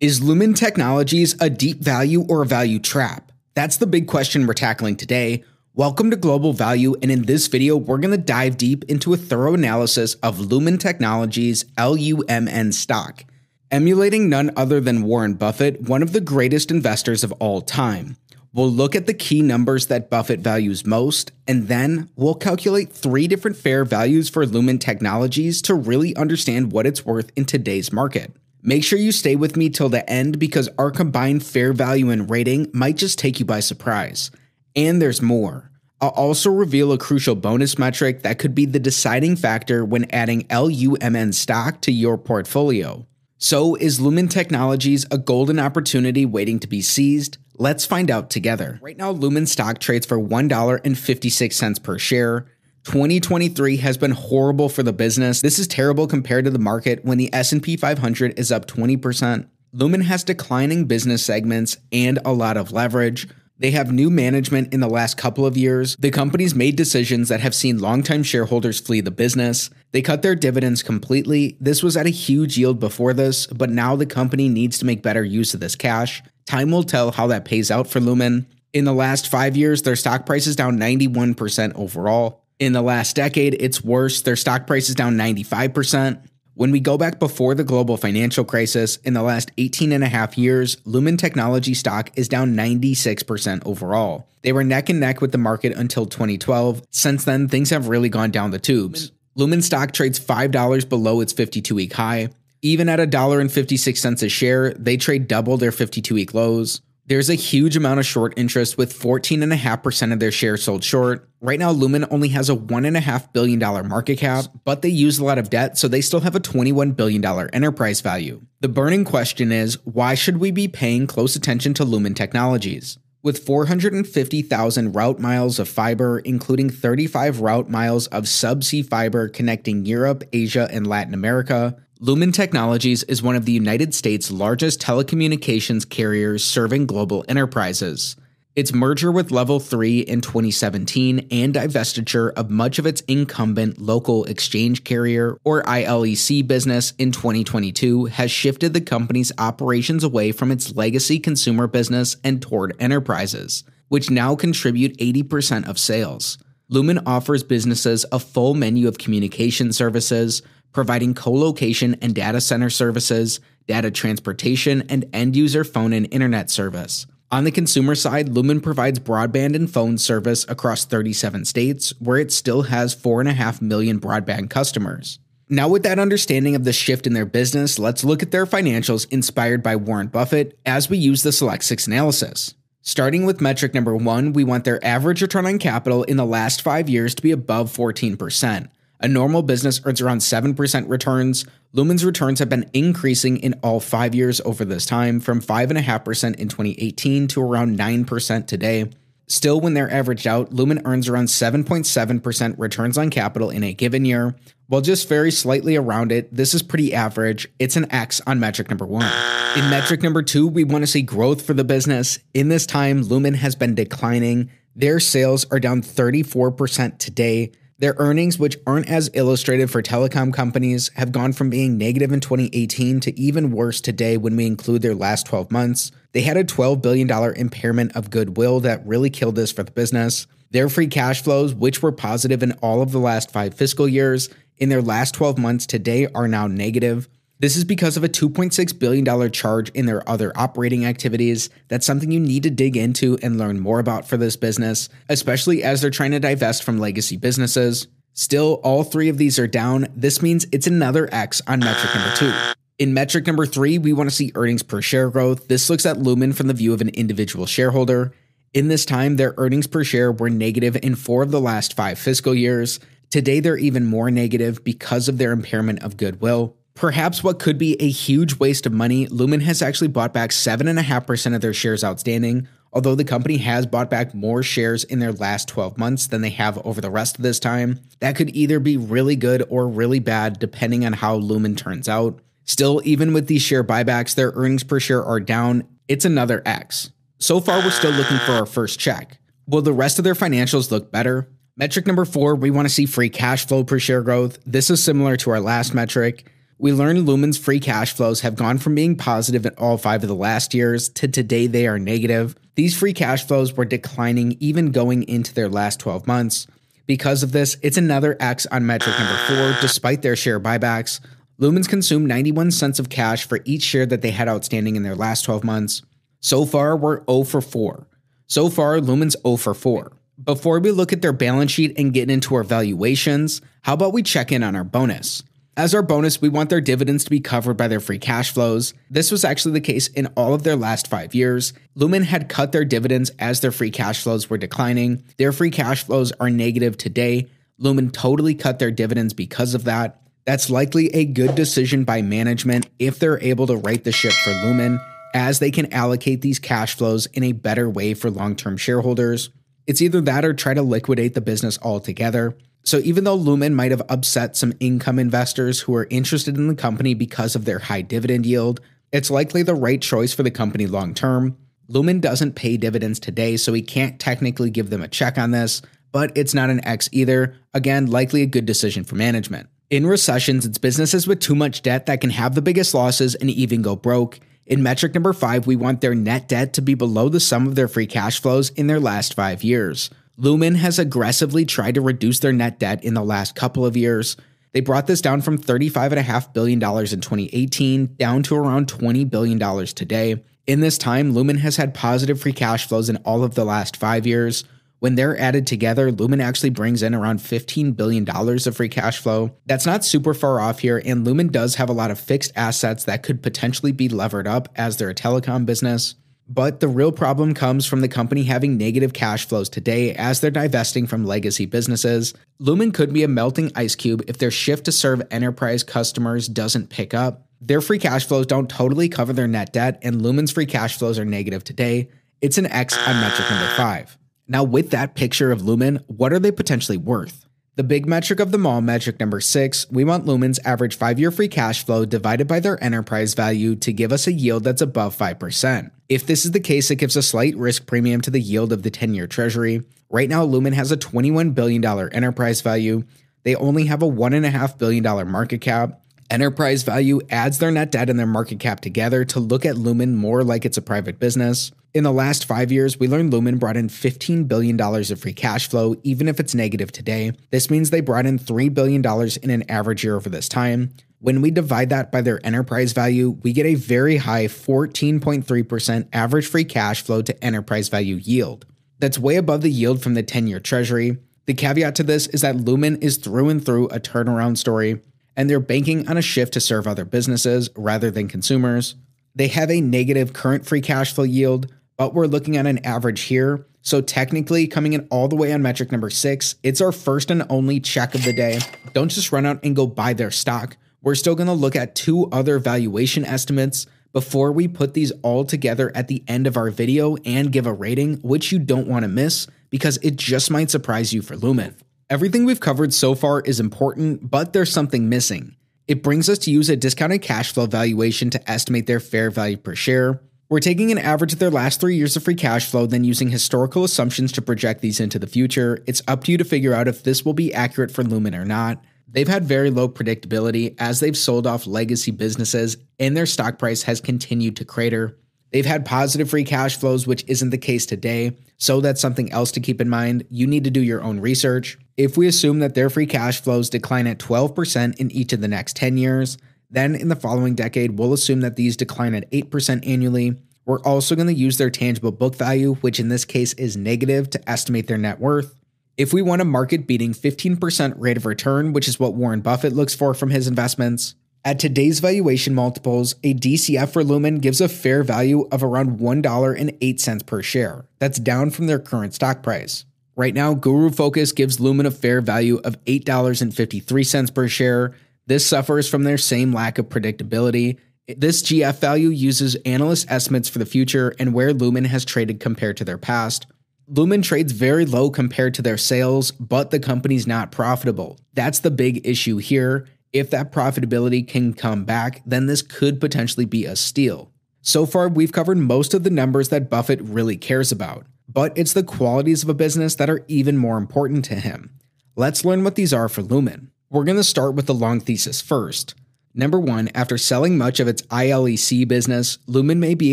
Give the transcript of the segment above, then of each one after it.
Is Lumen Technologies a deep value or a value trap? That's the big question we're tackling today. Welcome to Global Value, and in this video, we're going to dive deep into a thorough analysis of Lumen Technologies LUMN stock, emulating none other than Warren Buffett, one of the greatest investors of all time. We'll look at the key numbers that Buffett values most, and then we'll calculate three different fair values for Lumen Technologies to really understand what it's worth in today's market. Make sure you stay with me till the end because our combined fair value and rating might just take you by surprise. And there's more. I'll also reveal a crucial bonus metric that could be the deciding factor when adding LUMN stock to your portfolio. So, is Lumen Technologies a golden opportunity waiting to be seized? Let's find out together. Right now, Lumen stock trades for $1.56 per share. 2023 has been horrible for the business. This is terrible compared to the market when the S&P 500 is up 20%. Lumen has declining business segments and a lot of leverage. They have new management in the last couple of years. The company's made decisions that have seen longtime shareholders flee the business. They cut their dividends completely. This was at a huge yield before this, but now the company needs to make better use of this cash. Time will tell how that pays out for Lumen. In the last five years, their stock price is down 91% overall. In the last decade, it's worse. Their stock price is down 95%. When we go back before the global financial crisis, in the last 18 and a half years, Lumen Technology stock is down 96% overall. They were neck and neck with the market until 2012. Since then, things have really gone down the tubes. Lumen stock trades $5 below its 52 week high. Even at $1.56 a share, they trade double their 52 week lows. There's a huge amount of short interest with 14.5% of their shares sold short. Right now, Lumen only has a $1.5 billion market cap, but they use a lot of debt, so they still have a $21 billion enterprise value. The burning question is why should we be paying close attention to Lumen Technologies? With 450,000 route miles of fiber, including 35 route miles of subsea fiber connecting Europe, Asia, and Latin America, Lumen Technologies is one of the United States' largest telecommunications carriers serving global enterprises. Its merger with Level 3 in 2017 and divestiture of much of its incumbent local exchange carrier or ILEC business in 2022 has shifted the company's operations away from its legacy consumer business and toward enterprises, which now contribute 80% of sales. Lumen offers businesses a full menu of communication services, providing co-location and data center services, data transportation, and end-user phone and internet service. On the consumer side, Lumen provides broadband and phone service across 37 states, where it still has 4.5 million broadband customers. Now, with that understanding of the shift in their business, let's look at their financials inspired by Warren Buffett as we use the Select 6 analysis. Starting with metric number one, we want their average return on capital in the last five years to be above 14%. A normal business earns around 7% returns. Lumen's returns have been increasing in all five years over this time, from 5.5% in 2018 to around 9% today. Still, when they're averaged out, Lumen earns around 7.7% returns on capital in a given year. While just very slightly around it, this is pretty average. It's an X on metric number one. In metric number two, we want to see growth for the business. In this time, Lumen has been declining. Their sales are down 34% today. Their earnings, which aren't as illustrated for telecom companies, have gone from being negative in 2018 to even worse today when we include their last 12 months. They had a $12 billion impairment of goodwill that really killed this for the business. Their free cash flows, which were positive in all of the last five fiscal years, in their last 12 months today are now negative. This is because of a $2.6 billion charge in their other operating activities. That's something you need to dig into and learn more about for this business, especially as they're trying to divest from legacy businesses. Still, all three of these are down. This means it's another X on metric number two. In metric number three, we want to see earnings per share growth. This looks at Lumen from the view of an individual shareholder. In this time, their earnings per share were negative in four of the last five fiscal years. Today, they're even more negative because of their impairment of goodwill. Perhaps what could be a huge waste of money, Lumen has actually bought back 7.5% of their shares outstanding, although the company has bought back more shares in their last 12 months than they have over the rest of this time. That could either be really good or really bad, depending on how Lumen turns out. Still, even with these share buybacks, their earnings per share are down. It's another X. So far, we're still looking for our first check. Will the rest of their financials look better? Metric number four, we want to see free cash flow per share growth. This is similar to our last metric we learned Lumen's free cash flows have gone from being positive in all five of the last years to today they are negative. These free cash flows were declining even going into their last 12 months. Because of this, it's another X on metric number four, despite their share buybacks. Lumen's consumed 91 cents of cash for each share that they had outstanding in their last 12 months. So far, we're 0 for 4. So far, Lumen's 0 for 4. Before we look at their balance sheet and get into our valuations, how about we check in on our bonus? As our bonus, we want their dividends to be covered by their free cash flows. This was actually the case in all of their last five years. Lumen had cut their dividends as their free cash flows were declining. Their free cash flows are negative today. Lumen totally cut their dividends because of that. That's likely a good decision by management if they're able to right the ship for Lumen, as they can allocate these cash flows in a better way for long term shareholders. It's either that or try to liquidate the business altogether. So even though Lumen might have upset some income investors who are interested in the company because of their high dividend yield, it's likely the right choice for the company long term. Lumen doesn't pay dividends today, so we can't technically give them a check on this, but it's not an X either. Again, likely a good decision for management. In recessions, it's businesses with too much debt that can have the biggest losses and even go broke. In metric number five, we want their net debt to be below the sum of their free cash flows in their last five years. Lumen has aggressively tried to reduce their net debt in the last couple of years. They brought this down from $35.5 billion in 2018 down to around $20 billion today. In this time, Lumen has had positive free cash flows in all of the last five years. When they're added together, Lumen actually brings in around $15 billion of free cash flow. That's not super far off here, and Lumen does have a lot of fixed assets that could potentially be levered up as they're a telecom business. But the real problem comes from the company having negative cash flows today as they're divesting from legacy businesses. Lumen could be a melting ice cube if their shift to serve enterprise customers doesn't pick up. Their free cash flows don't totally cover their net debt, and Lumen's free cash flows are negative today. It's an X on metric number five. Now, with that picture of Lumen, what are they potentially worth? The big metric of them all, metric number six, we want Lumen's average five year free cash flow divided by their enterprise value to give us a yield that's above 5%. If this is the case, it gives a slight risk premium to the yield of the 10 year treasury. Right now, Lumen has a $21 billion enterprise value. They only have a $1.5 billion market cap. Enterprise value adds their net debt and their market cap together to look at Lumen more like it's a private business. In the last five years, we learned Lumen brought in $15 billion of free cash flow, even if it's negative today. This means they brought in $3 billion in an average year over this time. When we divide that by their enterprise value, we get a very high 14.3% average free cash flow to enterprise value yield. That's way above the yield from the 10 year treasury. The caveat to this is that Lumen is through and through a turnaround story, and they're banking on a shift to serve other businesses rather than consumers. They have a negative current free cash flow yield, but we're looking at an average here. So technically, coming in all the way on metric number six, it's our first and only check of the day. Don't just run out and go buy their stock. We're still going to look at two other valuation estimates before we put these all together at the end of our video and give a rating, which you don't want to miss because it just might surprise you for Lumen. Everything we've covered so far is important, but there's something missing. It brings us to use a discounted cash flow valuation to estimate their fair value per share. We're taking an average of their last three years of free cash flow, then using historical assumptions to project these into the future. It's up to you to figure out if this will be accurate for Lumen or not. They've had very low predictability as they've sold off legacy businesses, and their stock price has continued to crater. They've had positive free cash flows, which isn't the case today, so that's something else to keep in mind. You need to do your own research. If we assume that their free cash flows decline at 12% in each of the next 10 years, Then, in the following decade, we'll assume that these decline at 8% annually. We're also going to use their tangible book value, which in this case is negative, to estimate their net worth. If we want a market beating 15% rate of return, which is what Warren Buffett looks for from his investments, at today's valuation multiples, a DCF for Lumen gives a fair value of around $1.08 per share. That's down from their current stock price. Right now, Guru Focus gives Lumen a fair value of $8.53 per share. This suffers from their same lack of predictability. This GF value uses analyst estimates for the future and where Lumen has traded compared to their past. Lumen trades very low compared to their sales, but the company's not profitable. That's the big issue here. If that profitability can come back, then this could potentially be a steal. So far, we've covered most of the numbers that Buffett really cares about but it's the qualities of a business that are even more important to him. Let's learn what these are for Lumen. We're going to start with the long thesis first. Number one, after selling much of its ILEC business, Lumen may be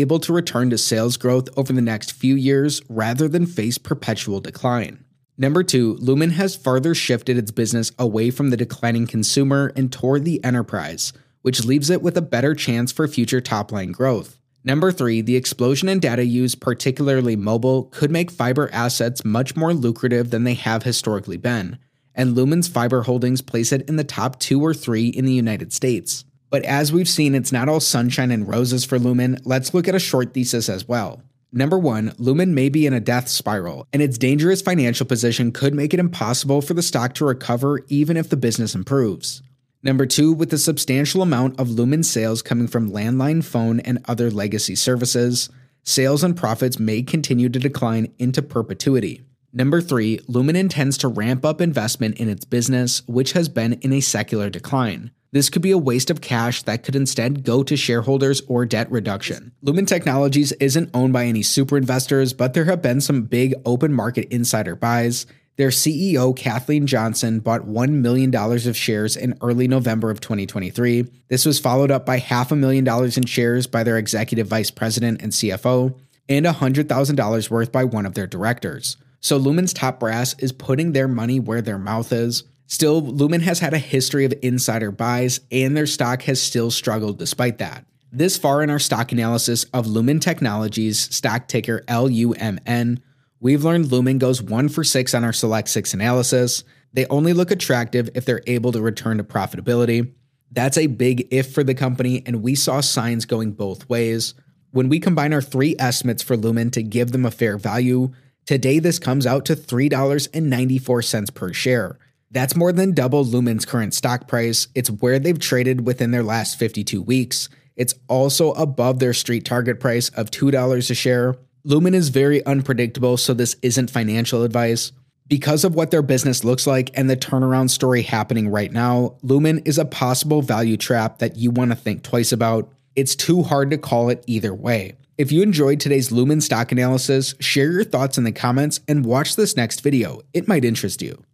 able to return to sales growth over the next few years rather than face perpetual decline. Number two, Lumen has further shifted its business away from the declining consumer and toward the enterprise, which leaves it with a better chance for future top line growth. Number three, the explosion in data use, particularly mobile, could make fiber assets much more lucrative than they have historically been, and Lumen's fiber holdings place it in the top two or three in the United States. But as we've seen, it's not all sunshine and roses for Lumen. Let's look at a short thesis as well. Number one, Lumen may be in a death spiral, and its dangerous financial position could make it impossible for the stock to recover even if the business improves. Number two, with a substantial amount of Lumen sales coming from landline phone and other legacy services, sales and profits may continue to decline into perpetuity. Number three, Lumen intends to ramp up investment in its business, which has been in a secular decline. This could be a waste of cash that could instead go to shareholders or debt reduction. Lumen Technologies isn't owned by any super investors, but there have been some big open market insider buys, their CEO, Kathleen Johnson, bought $1 million of shares in early November of 2023. This was followed up by half a million dollars in shares by their executive vice president and CFO, and $100,000 worth by one of their directors. So Lumen's top brass is putting their money where their mouth is. Still, Lumen has had a history of insider buys, and their stock has still struggled despite that. This far in our stock analysis of Lumen Technologies, stock ticker LUMN, We've learned Lumen goes one for six on our Select Six analysis. They only look attractive if they're able to return to profitability. That's a big if for the company, and we saw signs going both ways. When we combine our three estimates for Lumen to give them a fair value, today this comes out to $3.94 per share. That's more than double Lumen's current stock price. It's where they've traded within their last 52 weeks. It's also above their street target price of $2 a share Lumen is very unpredictable, so this isn't financial advice. Because of what their business looks like and the turnaround story happening right now, Lumen is a possible value trap that you want to think twice about. It's too hard to call it either way. If you enjoyed today's Lumen stock analysis, share your thoughts in the comments and watch this next video. It might interest you.